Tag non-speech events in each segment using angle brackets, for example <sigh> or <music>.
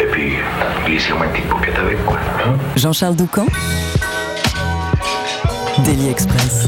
Et puis, glissez-moi une petite avec, quoi. hein. Jean-Charles Doucan Daily Express.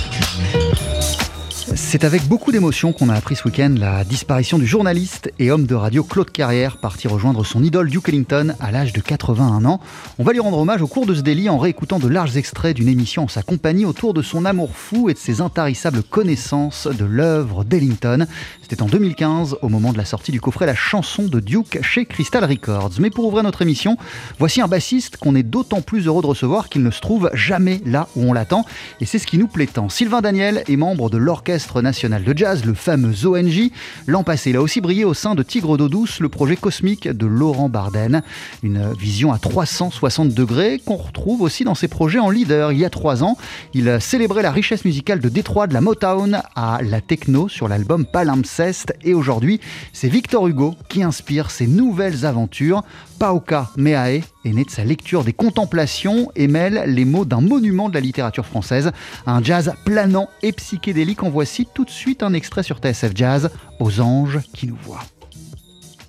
C'est avec beaucoup d'émotion qu'on a appris ce week-end la disparition du journaliste et homme de radio Claude Carrière, parti rejoindre son idole Duke Ellington à l'âge de 81 ans. On va lui rendre hommage au cours de ce délit en réécoutant de larges extraits d'une émission en sa compagnie autour de son amour fou et de ses intarissables connaissances de l'œuvre d'Ellington. C'était en 2015, au moment de la sortie du coffret La chanson de Duke chez Crystal Records. Mais pour ouvrir notre émission, voici un bassiste qu'on est d'autant plus heureux de recevoir qu'il ne se trouve jamais là où on l'attend. Et c'est ce qui nous plaît tant. Sylvain Daniel est membre de l'Orchestre national de jazz, le fameux ONJ. L'an passé, il a aussi brillé au sein de Tigre d'eau douce, le projet cosmique de Laurent Barden. Une vision à 360 degrés qu'on retrouve aussi dans ses projets en leader. Il y a trois ans, il célébrait la richesse musicale de Détroit, de la Motown à la techno sur l'album Palimpsest. Et aujourd'hui, c'est Victor Hugo qui inspire ses nouvelles aventures. Paoka Meae est né de sa lecture des contemplations et mêle les mots d'un monument de la littérature française. Un jazz planant et psychédélique. En voici tout de suite un extrait sur TSF Jazz, aux anges qui nous voient.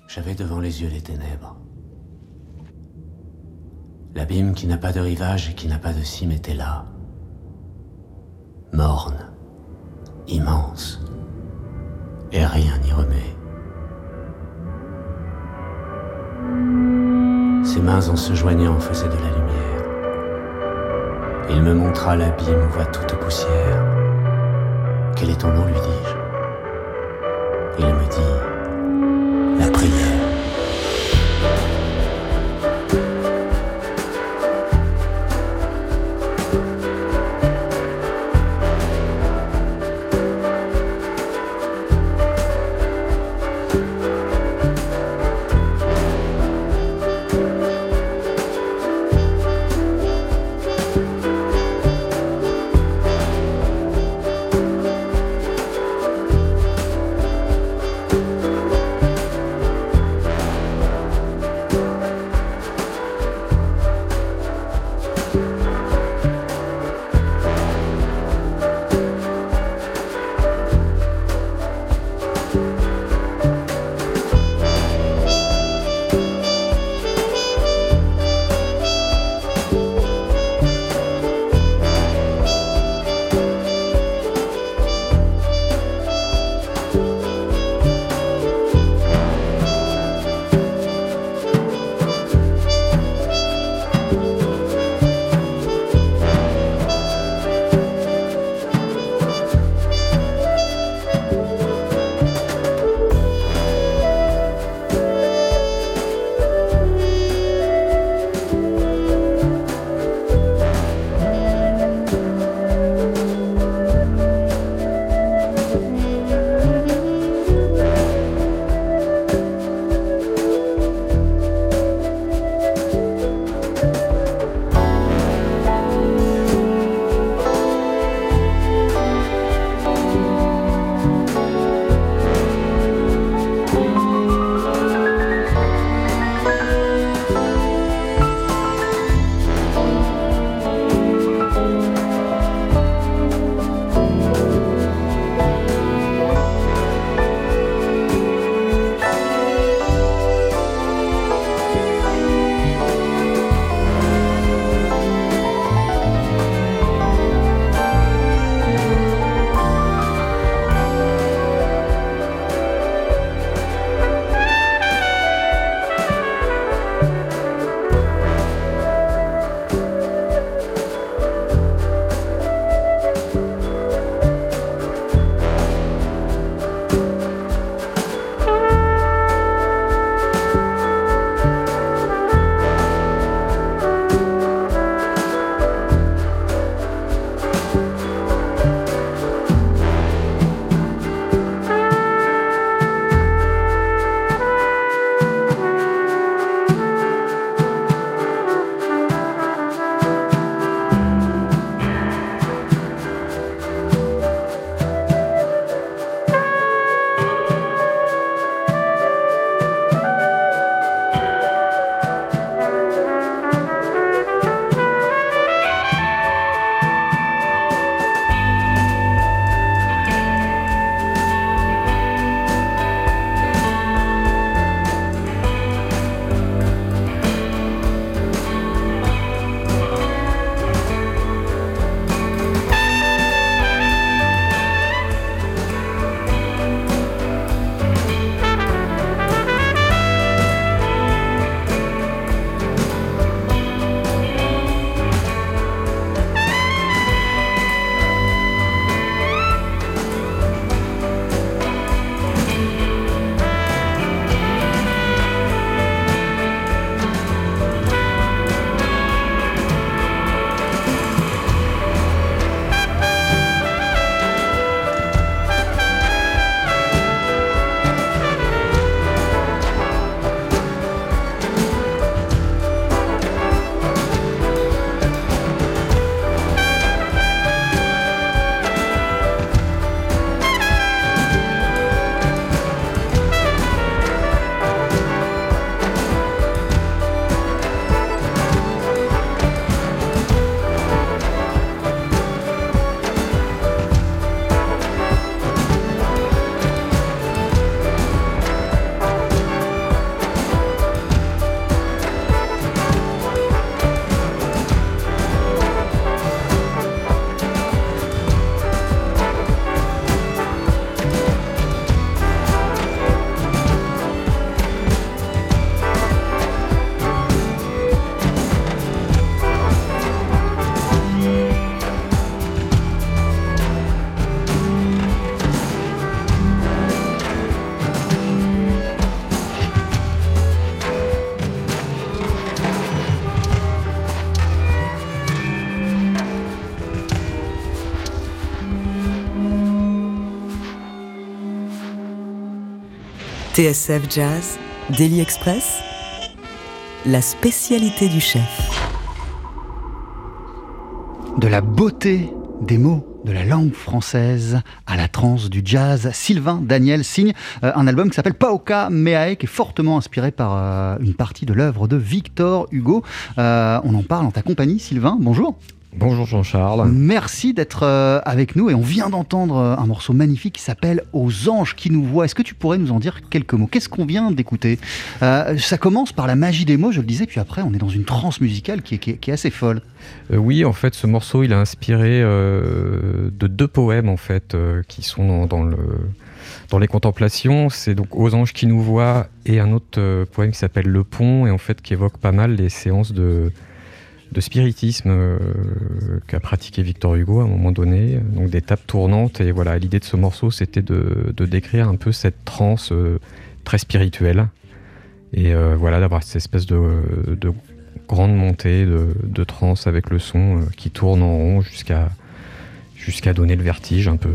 J'avais devant les yeux les ténèbres. L'abîme qui n'a pas de rivage et qui n'a pas de cime était là. Morne, immense, et rien n'y remet. Ses mains en se joignant faisaient de la lumière. Il me montra l'abîme où va toute poussière. Quel est ton nom, lui dis-je Il me dit TSF Jazz, Daily Express, la spécialité du chef. De la beauté des mots de la langue française à la transe du jazz. Sylvain Daniel signe euh, un album qui s'appelle Paoka Meae, qui est fortement inspiré par euh, une partie de l'œuvre de Victor Hugo. Euh, on en parle en ta compagnie, Sylvain. Bonjour. Bonjour Jean-Charles. Merci d'être avec nous et on vient d'entendre un morceau magnifique qui s'appelle Aux anges qui nous voient. Est-ce que tu pourrais nous en dire quelques mots? Qu'est-ce qu'on vient d'écouter? Ça commence par la magie des mots, je le disais, puis après on est dans une transe musicale qui est, qui est, assez folle. oui, en fait, ce morceau, il a inspiré de deux poèmes en fait qui sont dans, le dans les contemplations. C'est donc Aux anges qui nous voient et un autre poème qui s'appelle Le pont et en fait qui évoque pas mal les séances de de spiritisme euh, qu'a pratiqué Victor Hugo à un moment donné, donc des tables tournantes. Et voilà, l'idée de ce morceau, c'était de, décrire un peu cette transe euh, très spirituelle. Et euh, voilà, d'avoir cette espèce de, grande montée de, de transe avec le son qui tourne en rond jusqu'à jusqu'à donner le vertige un peu.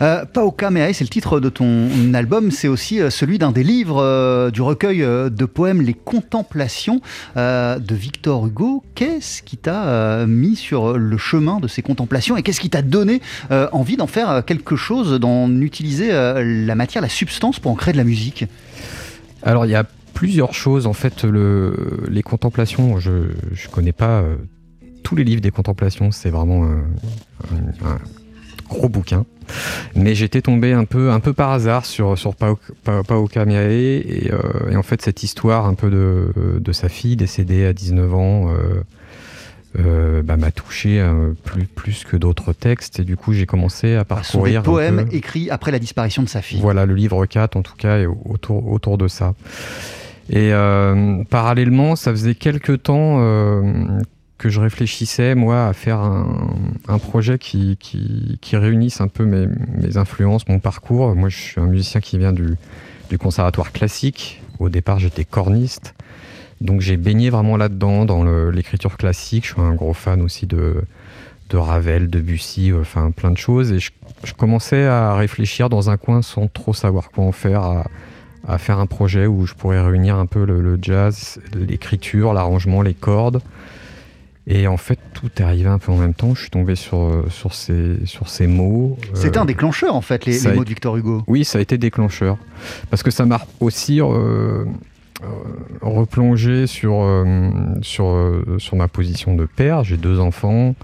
Euh, Paoka Meae, c'est le titre de ton album, c'est aussi euh, celui d'un des livres euh, du recueil euh, de poèmes Les Contemplations de Victor Hugo. Qu'est-ce qui t'a mis sur le chemin de ces contemplations et qu'est-ce qui t'a donné envie d'en faire quelque chose, d'en utiliser la matière, la substance pour en créer de la musique? Alors il y a plusieurs choses en fait. Le, les contemplations, je ne connais pas tous les livres des contemplations, c'est vraiment un, gros bouquin. Mais j'étais tombé un peu, un peu par hasard sur, sur Paoka Miae et, euh, et, en fait cette histoire un peu de, de sa fille décédée à 19 ans euh, euh, bah, m'a touché plus, plus que d'autres textes et du coup j'ai commencé à parcourir. des poèmes écrits après la disparition de sa fille. Voilà, le livre 4 en tout cas est autour, autour de ça. Et parallèlement, ça faisait quelques temps que je réfléchissais, moi, à faire un, projet qui, réunisse un peu mes, influences, mon parcours. Moi, je suis un musicien qui vient du, conservatoire classique. Au départ, j'étais corniste. Donc, j'ai baigné vraiment là-dedans, dans l'écriture classique. Je suis un gros fan aussi de, Ravel, de Bussy, enfin, plein de choses. Et je, commençais à réfléchir dans un coin sans trop savoir quoi en faire, à, faire un projet où je pourrais réunir un peu le jazz, l'écriture, l'arrangement, les cordes. Et en fait, tout est arrivé un peu en même temps. Je suis tombé sur, euh, sur, ces, sur ces mots. C'était un déclencheur, en fait, les, mots de Victor Hugo. Oui, ça a été déclencheur. Parce que ça m'a aussi euh, euh, replongé sur, sur, sur ma position de père. J'ai deux enfants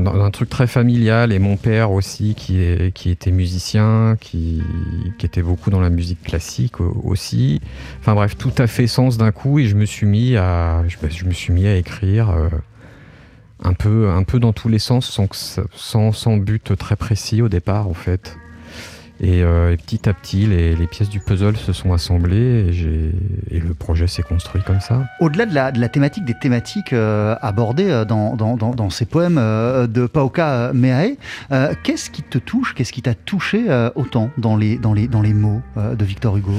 dans un truc très familial et mon père aussi qui, qui était musicien, qui, qui était beaucoup dans la musique classique aussi. Enfin bref, tout a fait sens d'un coup et je me suis mis à, je, me suis mis à écrire euh, un peu, un peu dans tous les sens sans, sans but très précis au départ en fait. Euh, et, petit à petit, les, pièces du puzzle se sont assemblées et, le projet s'est construit comme ça. Au-delà de la, thématique des thématiques euh, abordées euh, dans, ces poèmes de Paoka Meae, qu'est-ce qui te touche, qu'est-ce qui t'a touché autant dans les, dans les, dans les mots de Victor Hugo?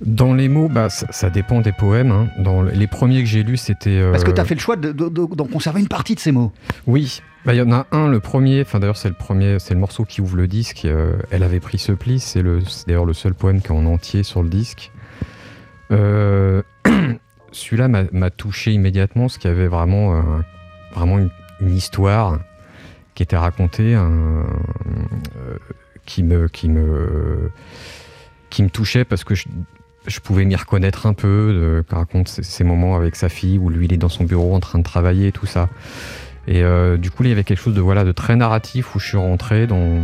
Dans les mots, bah, ça, dépend des poèmes. Hein. Dans les premiers que j'ai lus, c'était. Parce que tu as fait le choix d'en conserver une partie de ces mots. Oui, bah, il y en a un, le premier, enfin d'ailleurs c'est le premier, c'est le morceau qui ouvre le disque. Euh, elle avait pris ce pli, c'est d'ailleurs le seul poème qui est en entier sur le disque. Euh, <clears throat> celui-là m'a touché immédiatement, ce qui avait vraiment, vraiment une, histoire qui était racontée, euh, qui me, qui me, touchait parce que je, pouvais m'y reconnaître un peu, quand raconte ces, moments avec sa fille où lui il est dans son bureau en train de travailler tout ça. Et euh, du coup, il y avait quelque chose de, voilà, de très narratif où je suis rentré dans,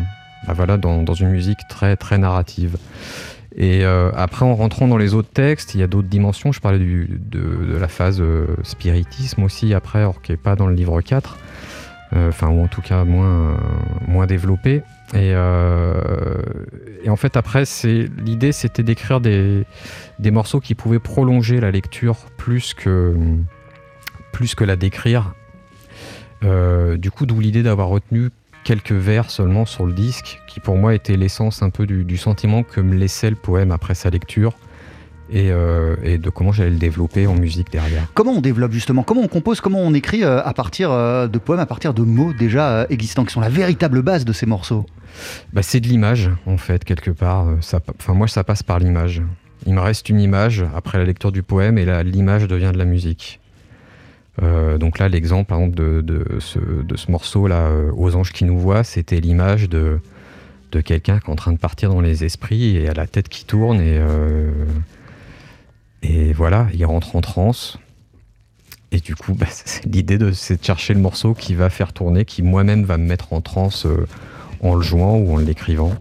bah, voilà, dans, une musique très, très narrative. Et euh, après, en rentrant dans les autres textes, il y a d'autres dimensions. Je parlais de, la phase euh, spiritisme aussi, après, alors qui n'est pas dans le livre 4. Enfin, ou en tout cas moins, moins développé. Et, en fait, après, l'idée, c'était d'écrire des, des morceaux qui pouvaient prolonger la lecture plus que, plus que la décrire du coup, d'où l'idée d'avoir retenu quelques vers seulement sur le disque, qui pour moi était l'essence un peu du, sentiment que me laissait le poème après sa lecture. Euh, et, de comment j'allais le développer en musique derrière. Comment on développe justement? Comment on compose? Comment on écrit euh, à partir de poèmes, à partir de mots déjà existants, qui sont la véritable base de ces morceaux? Bah, C'est de l'image, en fait, quelque part. Ça, moi, ça passe par l'image. Il me reste une image après la lecture du poème et là, l'image devient de la musique. Euh, donc là, l'exemple, de, ce, morceau-là, euh, Aux anges qui nous voient, c'était l'image de, quelqu'un qui est en train de partir dans les esprits et a la tête qui tourne et, euh, voilà, il rentre en transe. Et du coup, <laughs> bah, l'idée, de, c'est de chercher le morceau qui va faire tourner, qui moi-même va me mettre en transe en le jouant ou en l'écrivant.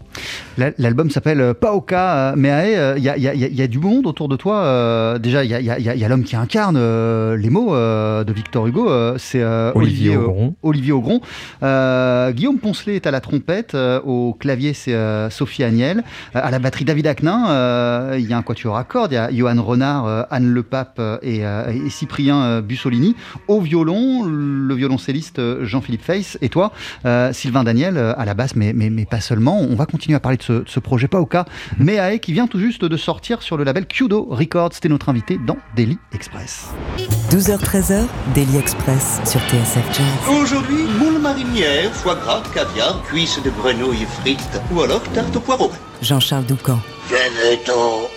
La- L'album s'appelle euh, Paoka euh, Meae. Il y, a, y y a- du monde autour de toi. euh, déjà, il y a, l'homme qui incarne euh, les mots euh, de Victor Hugo. euh, c'est euh, Olivier Olivier, Augron. Olivier Augron. Euh, Guillaume Poncelet est à la trompette. euh, au clavier, c'est euh, Sophie Agnel. Euh, à la batterie, David Aknin. euh, Il y a un quatuor à cordes. Il y a Johan Renard, euh, Anne Lepape euh, et, euh, et Cyprien euh, Bussolini. Au violon, le violoncelliste euh, Jean-Philippe Feiss. Et toi, euh, Sylvain Daniel, euh, à la basse, mais, mais, mais pas seulement. On va continuer à parler de ce, de ce projet Paoka Meae qui vient tout juste de sortir sur le label Kudo Records. C'était notre invité dans Daily Express. 12h-13h, Daily Express sur TSF Jazz. Aujourd'hui, moule marinière, foie gras, caviar, cuisses de grenouille frites ou alors tarte au poireau. Jean-Charles Doucan. Venez-t'en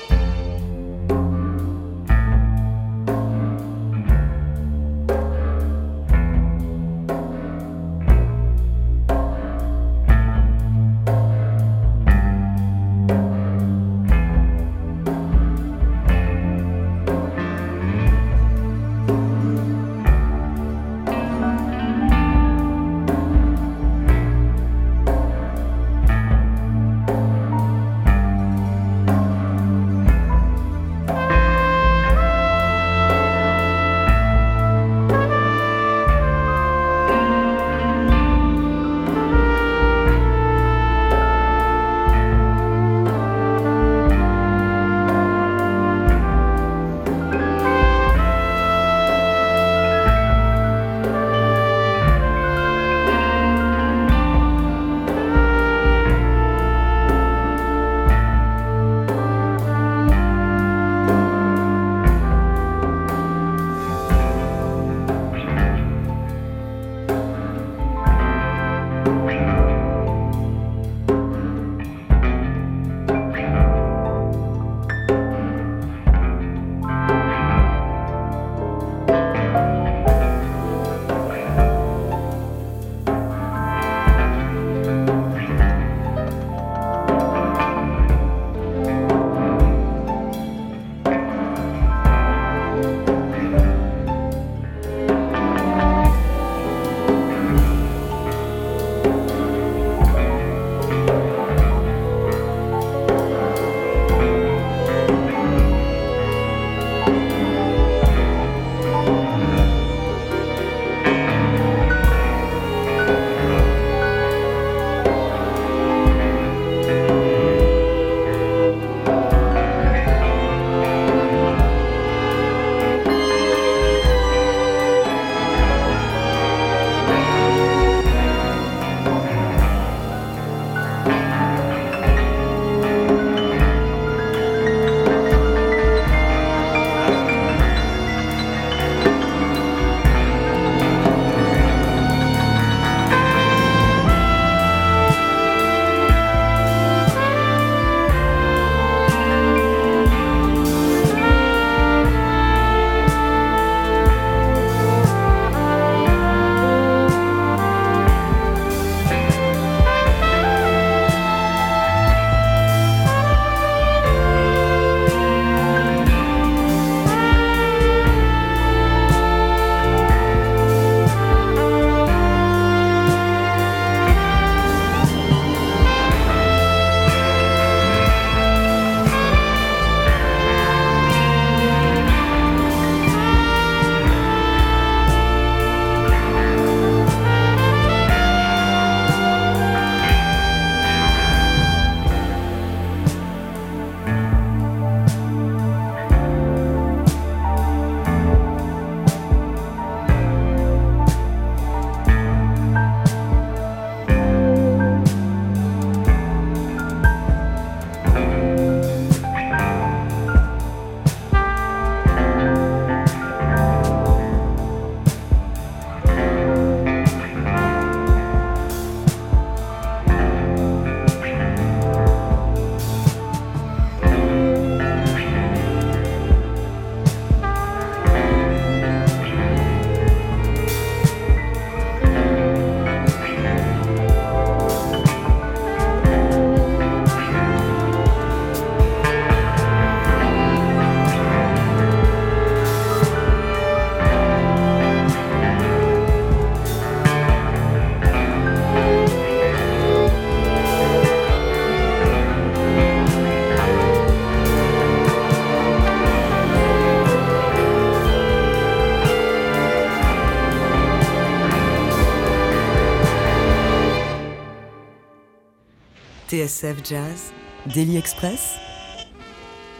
TSF Jazz, Daily Express,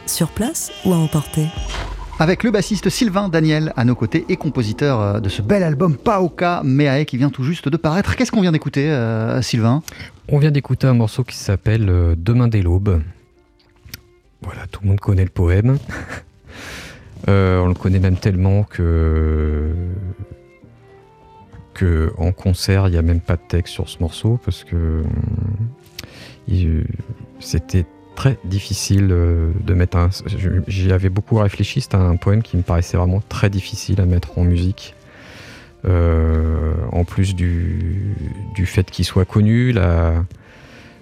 sur place ou à emporter avec le bassiste Sylvain Daniel à nos côtés et compositeur euh, de ce bel album Paoka Meae qui vient tout juste de paraître. Qu'est-ce qu'on vient d'écouter, euh, Sylvain? On vient d'écouter un morceau qui s'appelle euh, Demain dès l'aube. Voilà, tout le monde connaît le poème. <laughs> on le connaît même tellement que que en concert, il n'y a même pas de texte sur ce morceau parce que c'était très difficile euh, de mettre un. J'y avais beaucoup réfléchi, c'était un poème qui me paraissait vraiment très difficile à mettre en musique. Euh, en plus du, du fait qu'il soit connu, la,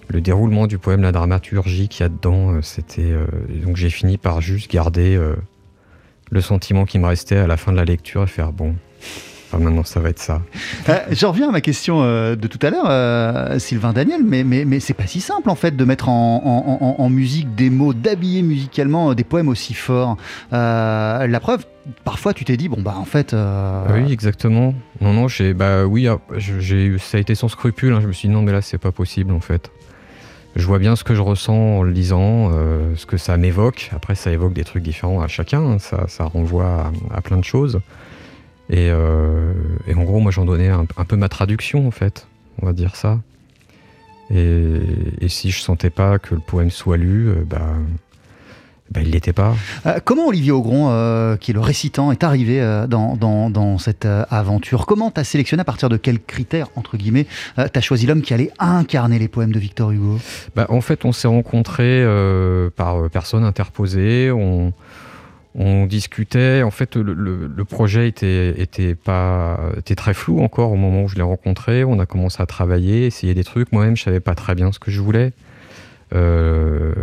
le déroulement du poème, la dramaturgie qu'il y a dedans, euh, c'était. donc j'ai fini par juste garder le sentiment qui me restait à la fin de la lecture et faire bon, maintenant, ça va être ça. Euh, je reviens à ma question euh, de tout à l'heure, euh, Sylvain Daniel, mais, mais, mais c'est pas si simple en fait de mettre en, musique des mots, d'habiller musicalement des poèmes aussi forts. la preuve, parfois tu t'es dit, bon bah en fait. Oui, exactement. Non, non, j'ai, bah oui, ah, j'ai, ça a été sans scrupule. Hein. Je me suis dit, non, mais là, c'est pas possible en fait. Je vois bien ce que je ressens en le lisant, ce que ça m'évoque. Après, ça évoque des trucs différents à chacun. Hein. Ça, ça, renvoie à, plein de choses. Euh, et, en gros, moi, j'en donnais un, peu ma traduction, en fait, on va dire ça. Et, si je sentais pas que le poème soit lu, euh, bah, bah, il l'était pas. Euh, comment Olivier Augron, qui est le récitant, est arrivé dans, dans, cette aventure? Comment tu as sélectionné, à partir de quels critères, entre guillemets, tu as choisi l'homme qui allait incarner les poèmes de Victor Hugo? Bah, En fait, on s'est rencontrés par personne interposée. On, on discutait. En fait, le, projet était, était, pas, était très flou encore au moment où je l'ai rencontré. On a commencé à travailler, essayer des trucs. Moi-même, je savais pas très bien ce que je voulais. Euh,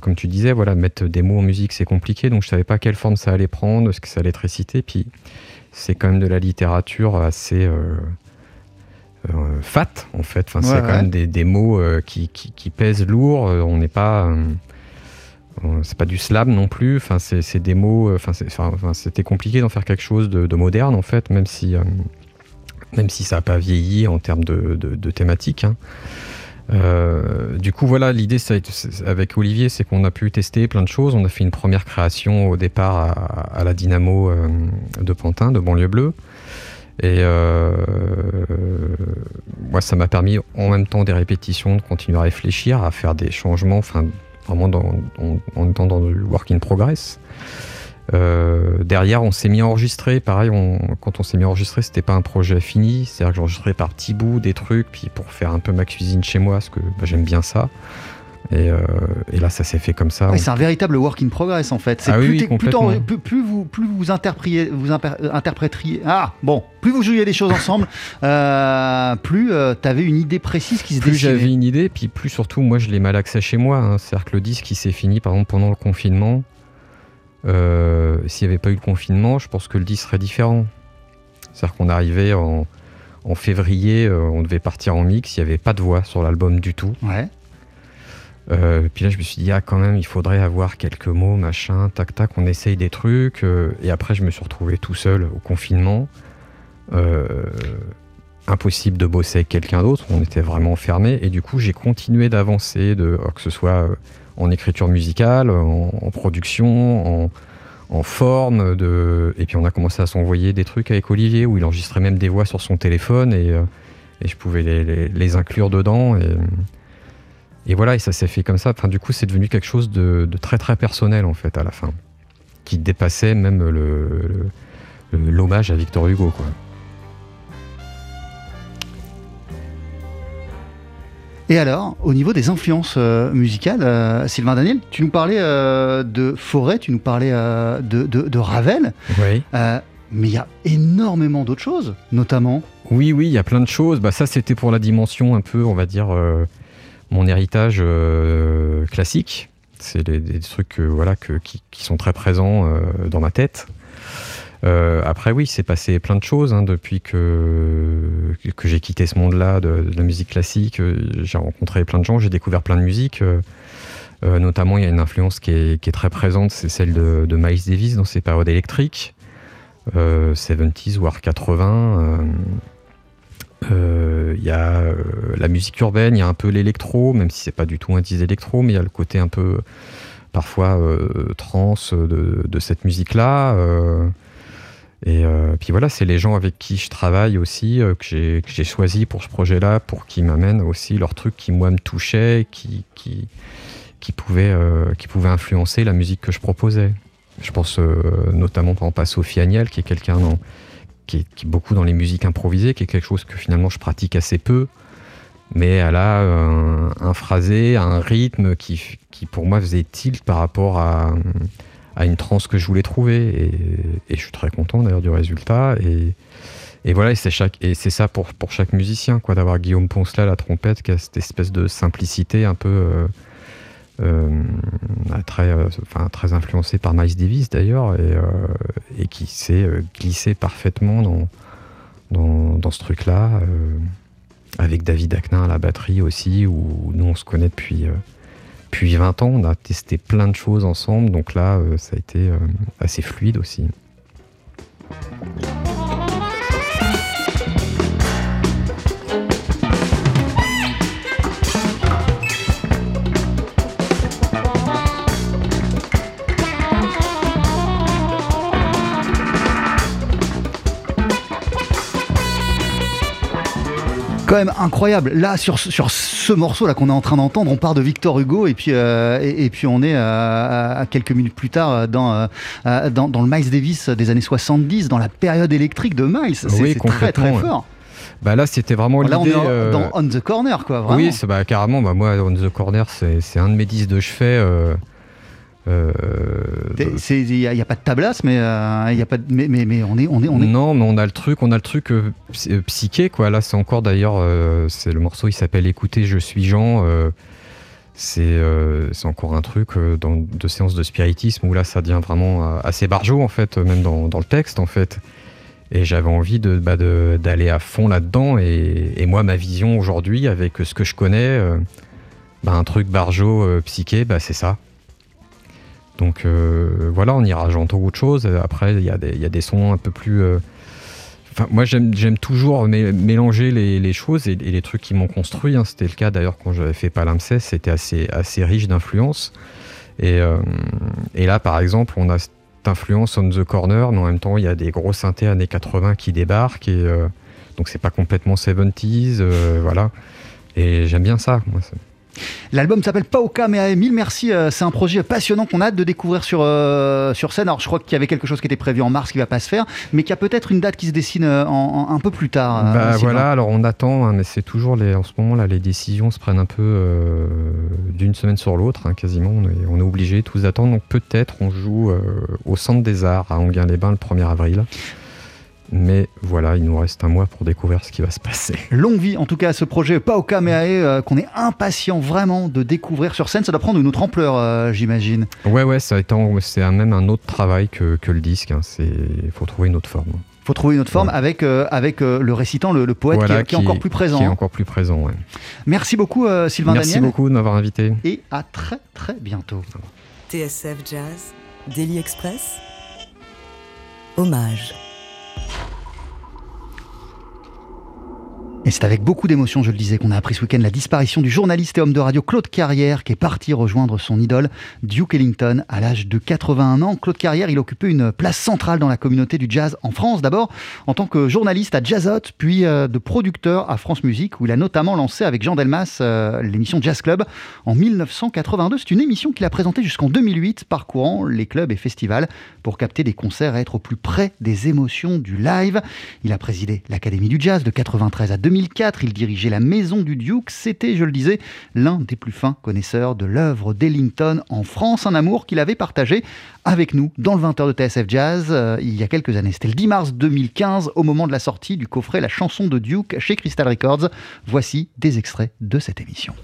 comme tu disais, voilà, mettre des mots en musique, c'est compliqué. Donc, je savais pas quelle forme ça allait prendre, ce que ça allait être récité. Puis, c'est quand même de la littérature assez euh, euh, fat, en fait. Enfin, c'est quand même des, mots qui, qui, pèsent lourd. On n'est pas c'est pas du slam non plus. Enfin, c'est des mots. Euh, enfin, c'était compliqué d'en faire quelque chose de, moderne en fait, même si, euh, même si ça n'a pas vieilli en termes de, de, thématique. Hein. Euh, du coup, voilà, l'idée avec Olivier, c'est qu'on a pu tester plein de choses. On a fait une première création au départ à, la Dynamo de Pantin, de Banlieue Bleue. Et moi, ça m'a permis en même temps des répétitions de continuer à réfléchir, à faire des changements, enfin, vraiment dans, en étant dans le work in progress. Euh, derrière, on s'est mis à enregistrer. Pareil, quand on s'est mis à enregistrer, c'était pas un projet fini. C'est-à-dire que j'enregistrais par petits bouts des trucs, puis pour faire un peu ma cuisine chez moi, parce que bah, j'aime bien ça. Euh, et, là, ça s'est fait comme ça. c'est un véritable work in progress en fait. Ah plus, oui, plus, plus, vous, plus vous, interpréteriez, vous interpréteriez. Ah bon, plus vous jouiez des choses ensemble, <laughs> euh, plus euh, tu avais une idée précise qui se Plus j'avais une idée, puis plus surtout, moi je l'ai mal accès chez moi. Hein. C'est-à-dire que le disque qui s'est fini par exemple pendant le confinement. S'il n'y avait pas eu le confinement, je pense que le disque serait différent. C'est-à-dire qu'on arrivait en, en février, on devait partir en mix, il n'y avait pas de voix sur l'album du tout. Ouais. Euh, puis là, je me suis dit, ah, quand même, il faudrait avoir quelques mots, machin, tac, tac, on essaye des trucs. Euh, et après, je me suis retrouvé tout seul au confinement. Euh, impossible de bosser avec quelqu'un d'autre, on était vraiment fermé. Et du coup, j'ai continué d'avancer, de, que ce soit en écriture musicale, en, production, en, forme. De... Et puis, on a commencé à s'envoyer des trucs avec Olivier, où il enregistrait même des voix sur son téléphone et, je pouvais les, inclure dedans. Et voilà, et ça s'est fait comme ça. Enfin, du coup, c'est devenu quelque chose de, très très personnel en fait à la fin, qui dépassait même le, l'hommage à Victor Hugo, quoi. Et alors, au niveau des influences euh, musicales, euh, Sylvain Daniel, tu nous parlais euh, de Forêt, tu nous parlais de, de, Ravel. Oui. mais il y a énormément d'autres choses, notamment. Oui, oui, il y a plein de choses. Bah, ça, c'était pour la dimension un peu, on va dire, mon héritage euh, classique. C'est des, trucs voilà, qui, sont très présents euh, dans ma tête. Euh, après, oui, c'est passé plein de choses hein, depuis que, que j'ai quitté ce monde-là de, la musique classique. J'ai rencontré plein de gens, j'ai découvert plein de musique. notamment, il y a une influence qui est, très présente, c'est celle de, de, Miles Davis dans ses périodes électriques, 70s, voire 80. Il y a la musique urbaine, il y a un peu l'électro, même si c'est pas du tout un disque électro, mais il y a le côté un peu parfois trans de, cette musique-là. Et euh, puis voilà, c'est les gens avec qui je travaille aussi, euh, que j'ai choisi pour ce projet-là, pour qu'ils m'amènent aussi leurs trucs qui, moi, me touchaient, euh, qui pouvaient influencer la musique que je proposais. Je pense notamment par exemple à Sophie Agnel, qui est quelqu'un qui, est, beaucoup dans les musiques improvisées, qui est quelque chose que finalement je pratique assez peu. Mais elle a un, un phrasé, un rythme qui, qui pour moi faisait tilt par rapport à à une transe que je voulais trouver. Et, je suis très content d'ailleurs du résultat. Et, et voilà, c'est, et c'est ça pour, pour chaque musicien, quoi, d'avoir Guillaume Poncelet à la trompette, qui a cette espèce de simplicité un peu. Euh, euh, très, euh, enfin, très influencé par Miles Davis d'ailleurs, et, et qui s'est glissé parfaitement dans, ce truc-là, avec David Aknin à la batterie aussi, où nous on se connaît depuis depuis 20 ans, on a testé plein de choses ensemble, donc là, euh, ça a été euh, assez fluide aussi. Quand même incroyable. Là, sur, sur ce morceau là qu'on est en train d'entendre, on part de Victor Hugo et puis, euh, et, puis on est euh, à, quelques minutes plus tard dans, euh, dans, dans, le Miles Davis des années 70, dans la période électrique de Miles. C'est très très fort. Bah là, c'était vraiment l'idée. Là, on est dans On the Corner, quoi. Vraiment. Oui, bah, carrément. Bah, moi, On the Corner, c'est un de mes disques de chevet. Euh, il n'y a, pas de tablasse, mais euh, il y a pas mais, mais, mais, on est on est on est. Non, mais on a le truc, on a le truc euh, psyché quoi. Là, c'est encore d'ailleurs, c'est le morceau, il s'appelle Écoutez, je suis Jean. c'est c'est encore un truc dans, de séance de spiritisme où là, ça devient vraiment assez barjot en fait, même dans, dans le texte en fait. Et j'avais envie de bah, d'aller à fond là-dedans. Et, et, moi, ma vision aujourd'hui, avec ce que je connais, bah, un truc barjot psyché, bah, c'est ça. Donc euh, voilà, on ira j'entends autre chose. Après, il y, a des sons un peu plus. Euh, moi, j'aime toujours mélanger les, choses et, les trucs qui m'ont construit. Hein. C'était le cas d'ailleurs quand j'avais fait Palimpsest, c'était assez, assez riche d'influence. Et, euh, et, là, par exemple, on a cette influence on the corner, mais en même temps, il y a des gros synthés années 80 qui débarquent. Et, donc, c'est pas complètement 70s. voilà. Et j'aime bien ça. L'album s'appelle Paoka mais mille merci. Euh, c'est un projet passionnant qu'on a hâte de découvrir sur, euh, sur scène. Alors, je crois qu'il y avait quelque chose qui était prévu en mars qui va pas se faire, mais qu'il y a peut-être une date qui se dessine euh, en, un peu plus tard. Bah, voilà, alors on attend, hein, mais c'est toujours les, en ce moment là, les décisions se prennent un peu d'une semaine sur l'autre, hein, quasiment. On est, on est obligé tous d'attendre. Donc peut-être on joue au Centre des Arts à Anguin-les-Bains le 1er avril. Mais voilà, il nous reste un mois pour découvrir ce qui va se passer. <laughs> Longue vie, en tout cas, à ce projet Paoka Meae, euh, qu'on est impatient vraiment de découvrir sur scène. Ça doit prendre une autre ampleur, euh, j'imagine. Ouais, ouais, ça c'est même un autre travail que, le disque. Il hein. faut trouver une autre forme. Il faut trouver une autre forme avec, euh, avec le récitant, le, poète qui, est, encore plus présent. Qui est encore plus présent, ouais. Merci beaucoup, Sylvain Merci Daniel. Merci beaucoup de m'avoir invité. Et à très, très bientôt. TSF Jazz, Daily Express, hommage. Yeah. Et c'est avec beaucoup d'émotion, je le disais, qu'on a appris ce week-end la disparition du journaliste et homme de radio Claude Carrière, qui est parti rejoindre son idole Duke Ellington à l'âge de 81 ans. Claude Carrière, il occupait une place centrale dans la communauté du jazz en France, d'abord en tant que journaliste à Jazzot, puis euh, de producteur à France Musique, où il a notamment lancé avec Jean Delmas euh, l'émission Jazz Club en 1982. C'est une émission qu'il a présentée jusqu'en 2008, parcourant les clubs et festivals pour capter des concerts et être au plus près des émotions du live. Il a présidé l'Académie du Jazz de 93 à 2000 2004, il dirigeait la Maison du Duke. C'était, je le disais, l'un des plus fins connaisseurs de l'œuvre d'Ellington en France. Un amour qu'il avait partagé avec nous dans le 20h de TSF Jazz euh, il y a quelques années. C'était le 10 mars 2015, au moment de la sortie du coffret La chanson de Duke chez Crystal Records. Voici des extraits de cette émission.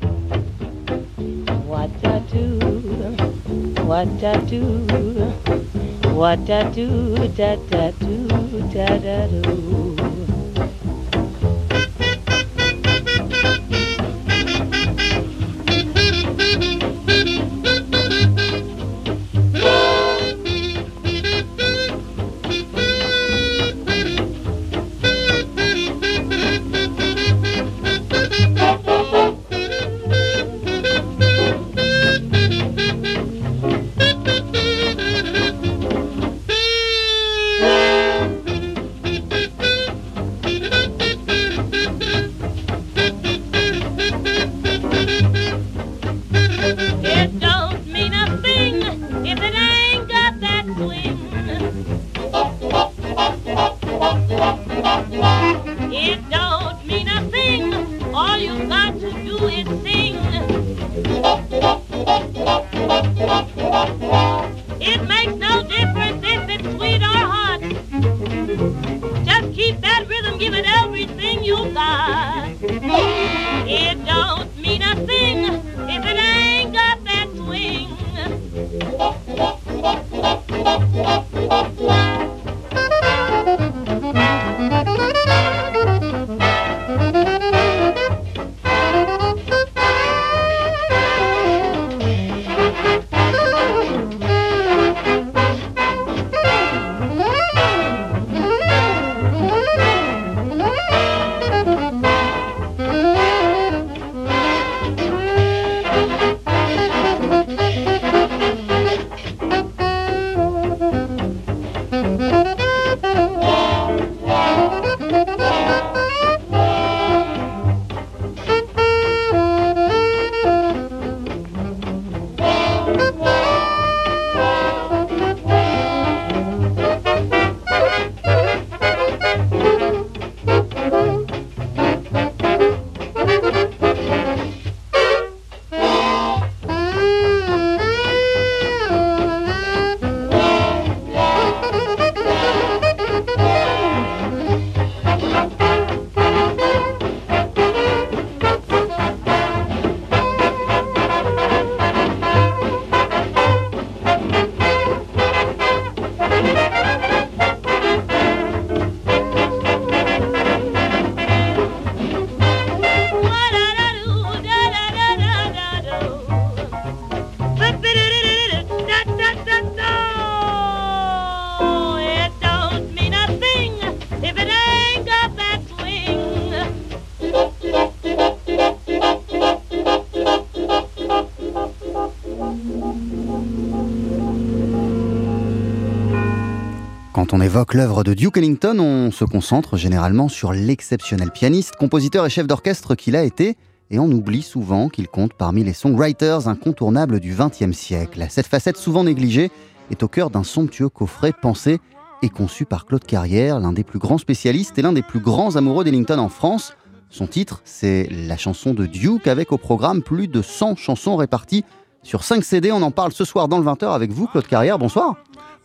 Quand on évoque l'œuvre de Duke Ellington, on se concentre généralement sur l'exceptionnel pianiste, compositeur et chef d'orchestre qu'il a été, et on oublie souvent qu'il compte parmi les songwriters incontournables du XXe siècle. Cette facette souvent négligée est au cœur d'un somptueux coffret pensé et conçu par Claude Carrière, l'un des plus grands spécialistes et l'un des plus grands amoureux d'Ellington en France. Son titre, c'est la chanson de Duke, avec au programme plus de 100 chansons réparties sur 5 CD. On en parle ce soir dans le 20h avec vous, Claude Carrière. Bonsoir.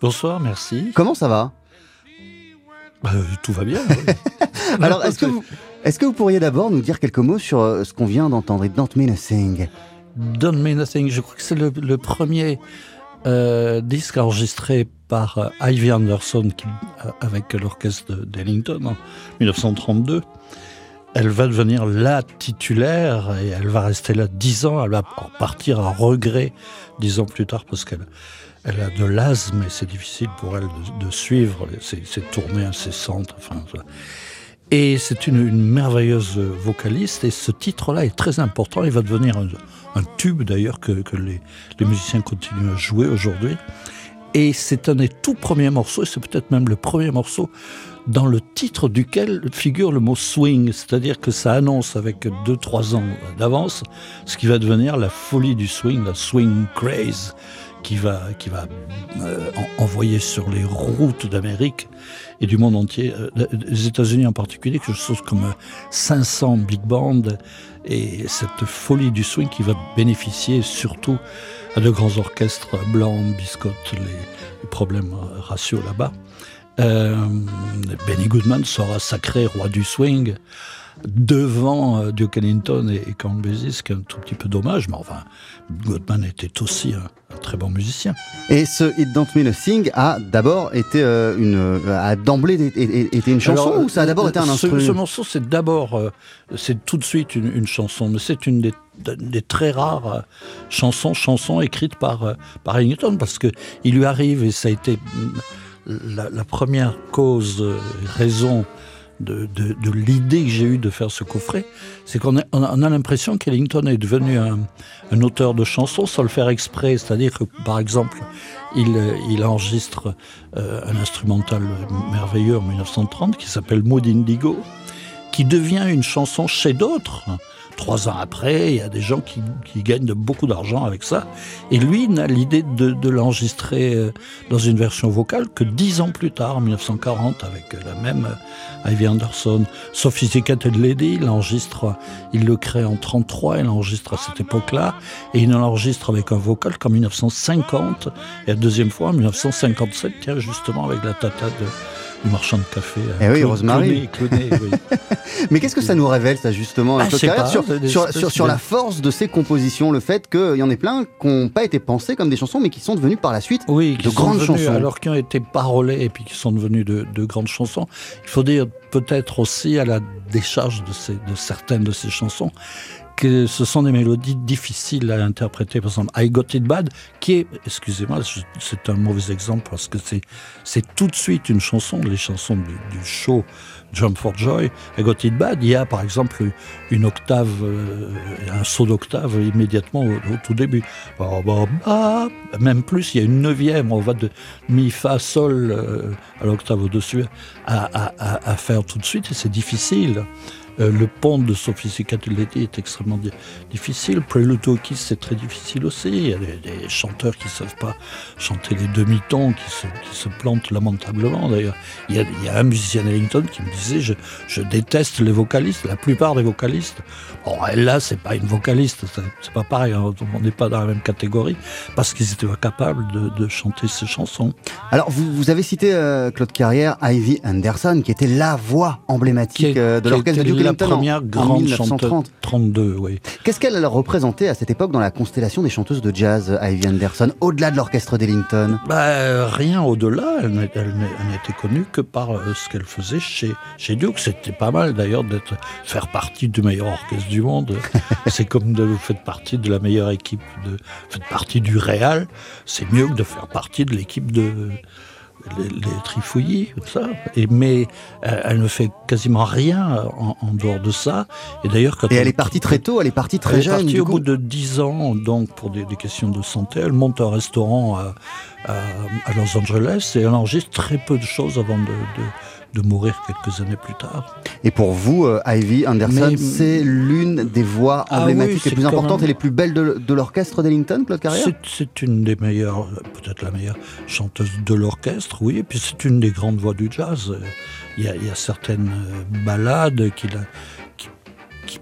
Bonsoir, merci. Comment ça va Euh, tout va bien. oui. <laughs> Alors, est-ce que, vous, est-ce que vous pourriez d'abord nous dire quelques mots sur euh, ce qu'on vient d'entendre, Don't Mean a Thing? Don't Mean Nothing, je crois que c'est le, le premier euh, disque enregistré par euh, Ivy Anderson qui- avec l'orchestre de- d'Ellington en 1932. Elle va devenir la titulaire et elle va rester là dix ans. Elle va partir à regret dix ans plus tard parce qu'elle elle a de l'asthme et c'est difficile pour elle de, suivre ces, ces tournées incessantes. Enfin. Et c'est une, merveilleuse vocaliste et ce titre-là est très important. Il va devenir un, tube d'ailleurs que, que les, les musiciens continuent à jouer aujourd'hui. Et c'est un des tout premiers morceaux, et c'est peut-être même le premier morceau dans le titre duquel figure le mot swing, c'est-à-dire que ça annonce avec 2-3 ans d'avance ce qui va devenir la folie du swing, la swing craze, qui va, qui va euh, en- envoyer sur les routes d'Amérique et du monde entier, euh, les États-Unis en particulier, quelque chose comme euh, 500 big bands et cette folie du swing qui va bénéficier surtout à de grands orchestres blancs, biscottes, les, les problèmes euh, raciaux là-bas. Euh, Benny Goodman sera sacré roi du swing devant euh, Duke Ellington et, et Count Basie, ce qui est un tout petit peu dommage, mais enfin, Goodman était aussi un, un très bon musicien. Et ce It Don't Mean a Thing a d'abord été euh, une, a d'emblée été, une chanson Alors, ou ça a d'abord été un instrument Ce morceau, c'est d'abord, euh, c'est tout de suite une, une chanson, mais c'est une des, des très rares chansons, chansons écrites par, par Ellington, parce que il lui arrive, et ça a été mm, la, la première cause, euh, raison de, de- de l'idée que j'ai eue de faire ce coffret, c'est qu'on a, on a, on a l'impression qu'Ellington est devenu un, un auteur de chansons sans le faire exprès. C'est-à-dire que, par exemple, il, euh, il enregistre euh, un instrumental merveilleux en 1930 qui s'appelle Mood Indigo, qui devient une chanson chez d'autres. Trois ans après, il y a des gens qui, qui gagnent beaucoup d'argent avec ça. Et lui n'a l'idée de, de l'enregistrer euh, dans une version vocale que dix ans plus tard, en 1940, avec la même euh, Ivy Anderson. Sophisticated Lady, il l'enregistre, il le crée en 33, il l'enregistre à cette époque-là, et il l'enregistre avec un vocal qu'en 1950, et la deuxième fois en 1957, tiens, justement avec la tata de du marchand de café. euh, Eh oui, Clo- Rosemary. <laughs> Oui. Mais qu'est-ce que ça nous révèle, ça, justement, Ah, pas, sur, la force de ces compositions, le fait qu'il y en ait plein qui n'ont pas été pensées comme des chansons, mais qui sont devenues par la suite Oui, de grandes devenus, chansons. alors qui ont été parolés et puis qui sont devenus de, de grandes chansons. Il faut dire peut-être aussi à la décharge de, ces, de certaines de ces chansons que ce sont des mélodies difficiles à interpréter. Par exemple, I Got It Bad, qui est, excusez-moi, c'est un mauvais exemple parce que c'est, tout de suite une chanson, les chansons du, show Jump for Joy. I Got It Bad, il y a par exemple une octave, euh, un saut d'octave immédiatement au, tout début. Même plus, il y a une neuvième, on va de mi, fa, sol euh, à l'octave au-dessus à, à- à- à faire tout de suite et c'est difficile. Euh, le pont de Sophisticated Lady est extrêmement di- difficile. Prelude to a Kiss, c'est très difficile aussi. Il y a des, des chanteurs qui ne savent pas chanter les demi-tons, qui se, qui se plantent lamentablement d'ailleurs. Il y, a, il y a un musicien Ellington qui me disait je, je déteste les vocalistes, la plupart des vocalistes. Bon, là, c'est pas une vocaliste, c'est- pas pareil, hein, on n'est pas dans la même catégorie, parce qu'ils étaient pas capables de, de chanter ces chansons. Alors, vous, vous avez cité euh, Claude Carrière, Ivy Anderson, qui était la voix emblématique euh, de l'orchestre Duke la en- première en, grande 1930. chanteuse. 32, oui. Qu'est-ce qu'elle représentait à cette époque dans la constellation des chanteuses de jazz, Ivy Anderson, au-delà de l'orchestre d'Ellington? Bah, rien au-delà. Elle n'était connue que par euh, ce qu'elle faisait chez, chez Duke. C'était pas mal d'ailleurs d'être faire partie du meilleur orchestre du monde. <laughs> C'est comme de vous faites partie de la meilleure équipe, de faites partie du Real. C'est mieux que de faire partie de l'équipe de les, les Trifouillis, tout ça. Et mais euh, elle ne fait quasiment rien en, en dehors de ça. Et d'ailleurs, quand Et elle est partie très tôt, elle est partie très elle jeune. est partie du au coup. bout de 10 ans, donc pour des, des questions de santé. Elle monte un restaurant à, à- à Los Angeles et elle enregistre très peu de choses avant de, de- de mourir quelques années plus tard. Et pour vous, euh, Ivy Anderson, Mais- c'est l'une des voix Ah emblématiques oui, les plus importantes même- et les plus belles de, de l'orchestre d'Ellington, Claude Carrière? C'est- une des meilleures, peut-être la meilleure chanteuse de l'orchestre, oui, et puis c'est une des grandes voix du jazz. Il y a, il y a certaines euh, ballades qui,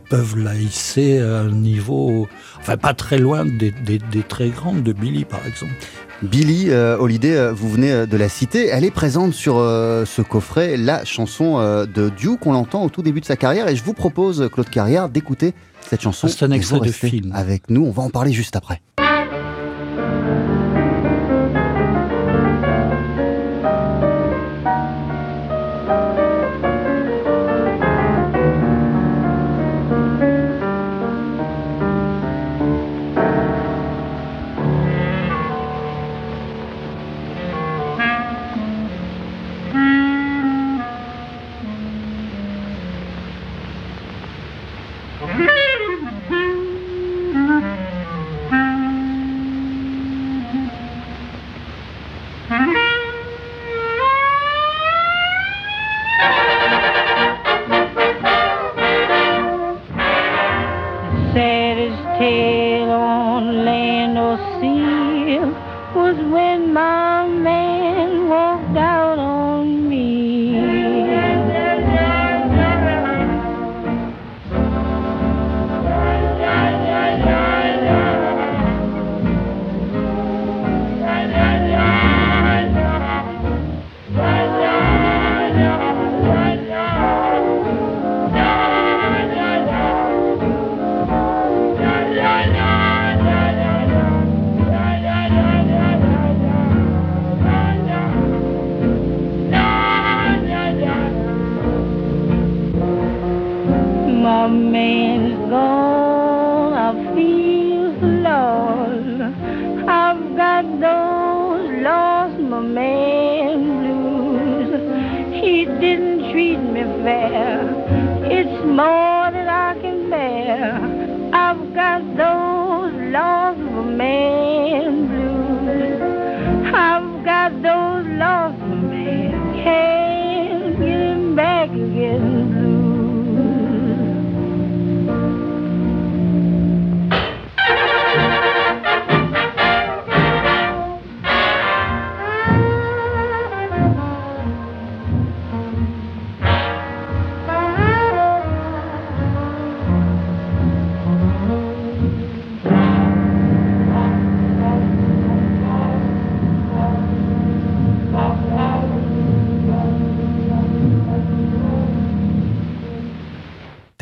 peuvent la hisser à un niveau, enfin pas très loin des, des- des très grandes, de Billy par exemple. Billie euh, Holiday, euh, vous venez euh, de la citer, elle est présente sur euh, ce coffret, la chanson de Duke, on l'entend au tout début de sa carrière, et je vous propose, Claude Carrière, d'écouter cette chanson. C'est un extrait de film. Avec nous, on va en parler juste après. Yeah.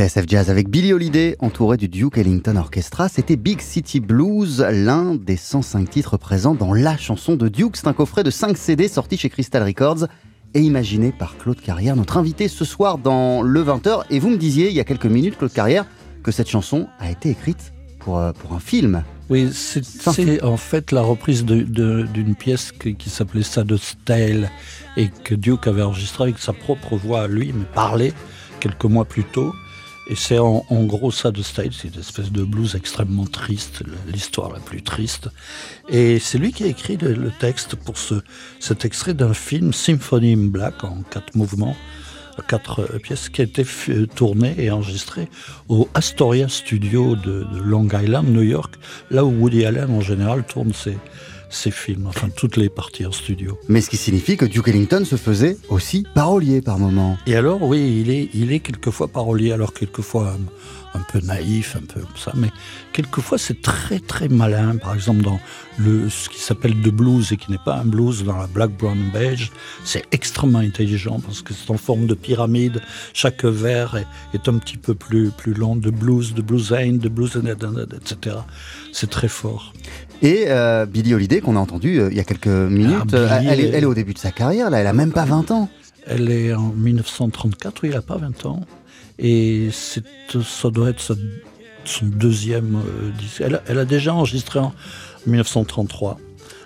TSF Jazz avec Billy Holiday entouré du Duke Ellington Orchestra. C'était Big City Blues, l'un des 105 titres présents dans la chanson de Duke. C'est un coffret de 5 CD sorti chez Crystal Records et imaginé par Claude Carrière, notre invité ce soir dans le 20h. Et vous me disiez il y a quelques minutes, Claude Carrière, que cette chanson a été écrite pour, euh, pour un film. Oui, c'est en fait la reprise d'une pièce qui, s'appelait Sad Style et que Duke avait enregistré avec sa propre voix à lui, mais parlé quelques mois plus tôt. Et c'est en, gros ça de style, c'est une espèce de blues extrêmement triste, l'histoire la plus triste. Et c'est lui qui a écrit le, texte pour ce, cet extrait d'un film Symphony in Black en quatre mouvements, quatre euh, pièces qui a été euh, tournées et enregistrées au Astoria Studio de, de Long Island, New York, là où Woody Allen en général tourne ses, ses films, enfin toutes les parties en studio. Mais ce qui signifie que Duke Ellington se faisait aussi parolier par moment. Et alors, oui, il est, il est quelquefois parolier, alors quelquefois un, peu naïf, un peu comme ça, mais quelquefois c'est très très malin. Par exemple, dans le, ce qui s'appelle The Blues et qui n'est pas un blues, dans la Black, Brown, Beige, c'est extrêmement intelligent parce que c'est en forme de pyramide. Chaque vers est, est, un petit peu plus, plus long. De blues, de blues ain't, de blues, etc. C'est très fort. Et euh, Billie Holiday, qu'on a entendu euh, il y a quelques minutes, ah, euh, elle, est, au début de sa carrière, là, elle a même pas 20 ans. Elle est en 1934, oui, elle n'a pas 20 ans. Et ça doit être son deuxième disque. Elle, a déjà enregistré en 1933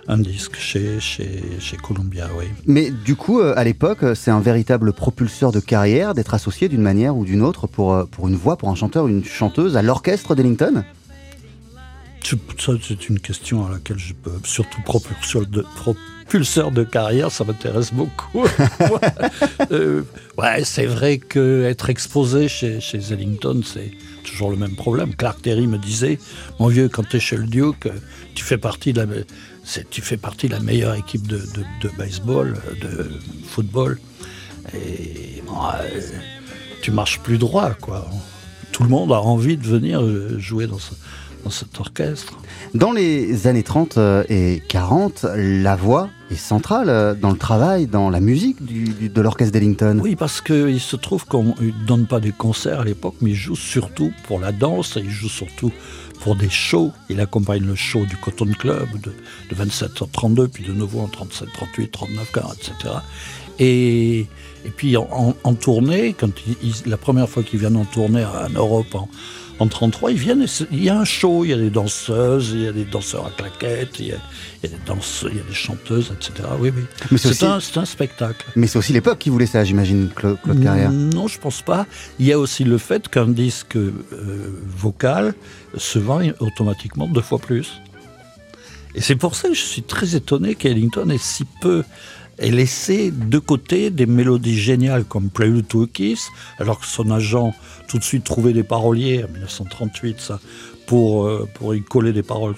un disque chez, chez, chez Columbia, oui. Mais du coup, à l'époque, c'est un véritable propulseur de carrière d'être associé d'une manière ou d'une autre pour, pour une voix, pour un chanteur, une chanteuse à l'orchestre d'Ellington? Ça, c'est une question à laquelle je peux, surtout propulseur de, carrière, ça m'intéresse beaucoup. <laughs> euh, ouais, c'est vrai qu'être exposé chez, chez Ellington, c'est toujours le même problème. Clark Terry me disait, mon vieux, quand tu es chez le Duke, tu fais partie de la, tu fais partie de la meilleure équipe de, de, baseball, de football, et euh, tu marches plus droit, quoi. Tout le monde a envie de venir jouer dans ce cet orchestre. Dans les années 30 euh, et 40, la voix est centrale euh, dans le travail, dans la musique de l'orchestre d'Ellington. Oui, parce qu'il se trouve qu'on ne donne pas des concerts à l'époque, mais il joue surtout pour la danse, il joue surtout pour des shows. Il accompagne le show du Cotton Club de, 27h32, puis de nouveau en 37, 38, 39, 40, etc. Et, et puis en, tournée, quand la première fois qu'il vient en tournée en Europe, en, en 33, ils viennent, il y a un show, il y a des danseuses, il y a des danseurs à claquettes, il y a, des danseuses, il y a des chanteuses, etc. Oui, oui. C'est un, spectacle. Mais c'est aussi l'époque qui voulait ça, j'imagine, Claude, Carrière. Non, je pense pas. Il y a aussi le fait qu'un disque euh, vocal se vend automatiquement deux fois plus. Et c'est pour ça que je suis très étonné qu'Ellington ait si peu et laissé de côté des mélodies géniales comme Prelude to a Kiss, alors que son agent tout de suite trouvait des paroliers, en 1938, ça, pour, euh, pour y coller des paroles.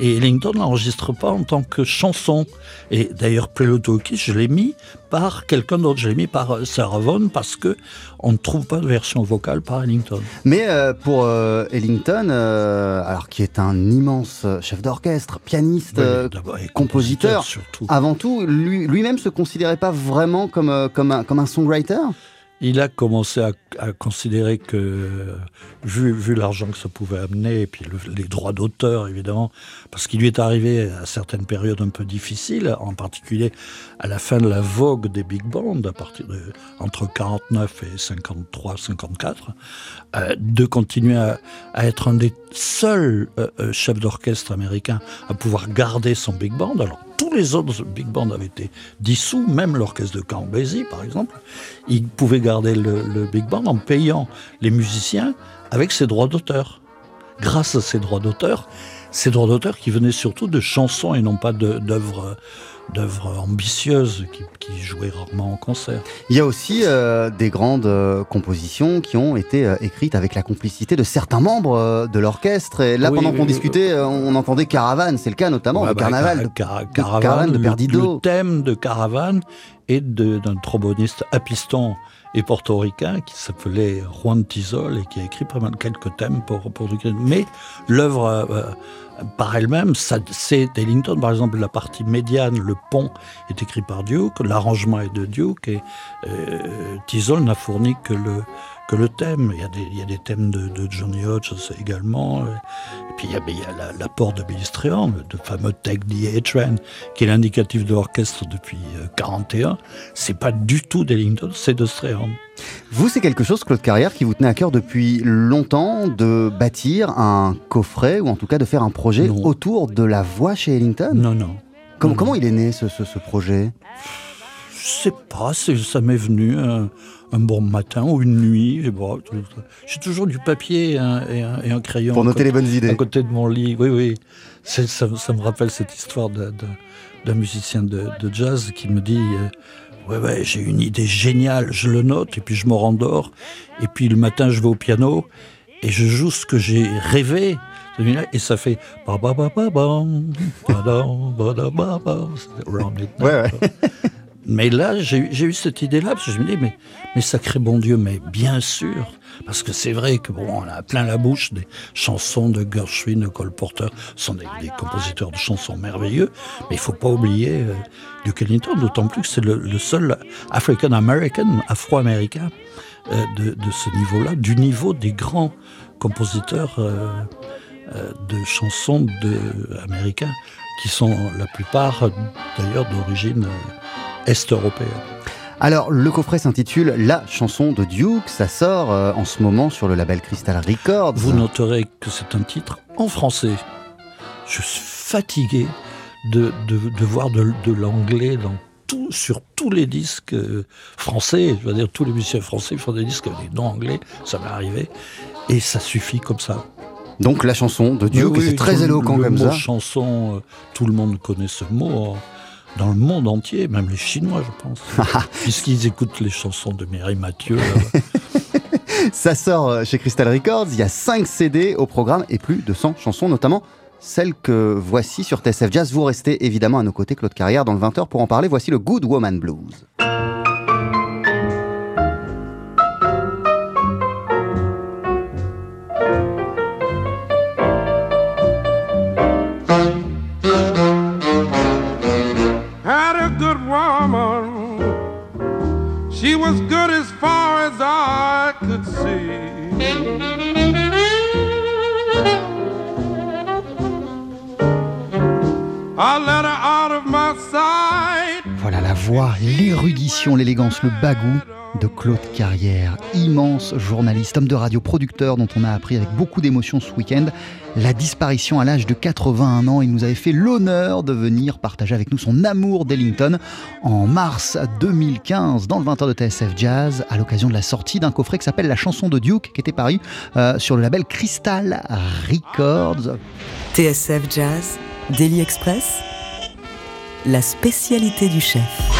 Et Ellington n'enregistre pas en tant que chanson. Et d'ailleurs, Prelude to Kiss, je l'ai mis par quelqu'un d'autre, je l'ai mis par euh, Sarah Vaughan, parce que on ne trouve pas de version vocale par Ellington. Mais euh, pour Ellington, alors qui est un immense chef d'orchestre, pianiste, compositeur, surtout. avant tout, lui-même ne se considérait pas vraiment comme, comme, un, comme un songwriter? Il a commencé à, considérer que, vu, l'argent que ça pouvait amener, et puis les droits d'auteur, évidemment, parce qu'il lui est arrivé à certaines périodes un peu difficiles, en particulier à la fin de la vogue des big bands, entre 49 et 53, 54, euh, de continuer à, être un des seuls euh, euh, chefs d'orchestre américains à pouvoir garder son big band. Alors tous les autres big bands avaient été dissous, même l'orchestre de Basie, par exemple. Il pouvait garder le, big band en payant les musiciens avec ses droits d'auteur. Grâce à ses droits d'auteur, ces droits d'auteur qui venaient surtout de chansons et non pas d'œuvres d'œuvres ambitieuses qui, qui, jouaient rarement en concert. Il y a aussi euh, des grandes euh, compositions qui ont été euh, écrites avec la complicité de certains membres de l'orchestre. Et là, pendant qu'on discutait, on entendait Caravane, c'est le cas notamment, le bah, carnaval de, Caravane, de Perdido. Le, thème de Caravane est d'un tromboniste à piston et portoricain qui s'appelait Juan Tizol et qui a écrit pas mal quelques thèmes pour, pour Mais l'œuvre par elle-même, c'est Ellington, par exemple, la partie médiane, le pont, est écrit par Duke, l'arrangement est de Duke, et euh, n'a fourni que le, que le thème. Il y a des, il y a des thèmes de, de Johnny Hodge également. Et puis il y a, la- l'apport de Billy Strayhorn, le fameux Take the A-Train, qui est l'indicatif de l'orchestre depuis euh, 41. C'est pas du tout d'Ellington, c'est de Strayhorn. Vous, c'est quelque chose, Claude Carrière, qui vous tenait à cœur depuis longtemps de bâtir un coffret, ou en tout cas de faire un projet Non. autour de la voix chez Ellington? Non, non. Comment, Non, comment il est né, ce, ce- ce projet? Je sais pas, ça m'est venu un, un bon matin ou une nuit. J'ai bon, tout- j'ai toujours du papier et un, et un- et un crayon. Pour à noter côté- les bonnes idées. À côté de mon lit, oui, oui. Ça, ça me rappelle cette histoire d'un musicien de, de jazz qui me dit euh, Ouais, ouais, j'ai une idée géniale, je le note, et puis je me rendors. Et puis le matin, je vais au piano et je joue ce que j'ai rêvé. Et ça fait. Ouais, ouais. <laughs> Mais là, j'ai eu- cette idée-là, parce que je me dis, mais, mais sacré bon Dieu, mais bien sûr, parce que c'est vrai que bon, on a plein la bouche des chansons de Gershwin, de Cole Porter, ce sont des, compositeurs de chansons merveilleux, mais il faut pas oublier euh, Duke Ellington, d'autant plus que c'est le, seul African-American, afro-américain euh, de, ce niveau-là, du niveau des grands compositeurs euh, euh, de chansons américains, qui sont la plupart d'ailleurs d'origine euh, est-européenne. Alors, le coffret s'intitule La chanson de Duke. Ça sort euh, en ce moment sur le label Crystal Records. Vous noterez que c'est un titre en français. Je suis fatigué de, de, de voir de, de l'anglais dans tout, sur tous les disques euh, français. Je veux dire, tous les musiciens français font des disques avec des noms anglais, ça m'est arrivé. Et ça suffit comme ça. Donc, la chanson de Duke, Oui, c'est très éloquent comme mot ça. chanson, euh, tout le monde connaît ce mot. hein, Dans le monde entier, même les Chinois, je pense. <laughs> Puisqu'ils écoutent les chansons de Mireille Mathieu. là-bas. <laughs> Ça sort euh, chez Crystal Records. Il y a 5 CD au programme et plus de 100 chansons, notamment celle que voici sur TSF Jazz. Vous restez évidemment à nos côtés, Claude Carrière, dans le 20h pour en parler. Voici le Good Woman Blues. She was good as far as I could see. I let her out of my sight. Voix, l'érudition, l'élégance, le bagou de Claude Carrière, immense journaliste, homme de radio, producteur dont on a appris avec beaucoup d'émotion ce week-end la disparition à l'âge de 81 ans. Il nous avait fait l'honneur de venir partager avec nous son amour d'Ellington en mars 2015 dans le 20h de TSF Jazz à l'occasion de la sortie d'un coffret qui s'appelle La chanson de Duke qui était paru euh, sur le label Crystal Records. TSF Jazz, Daily Express, la spécialité du chef.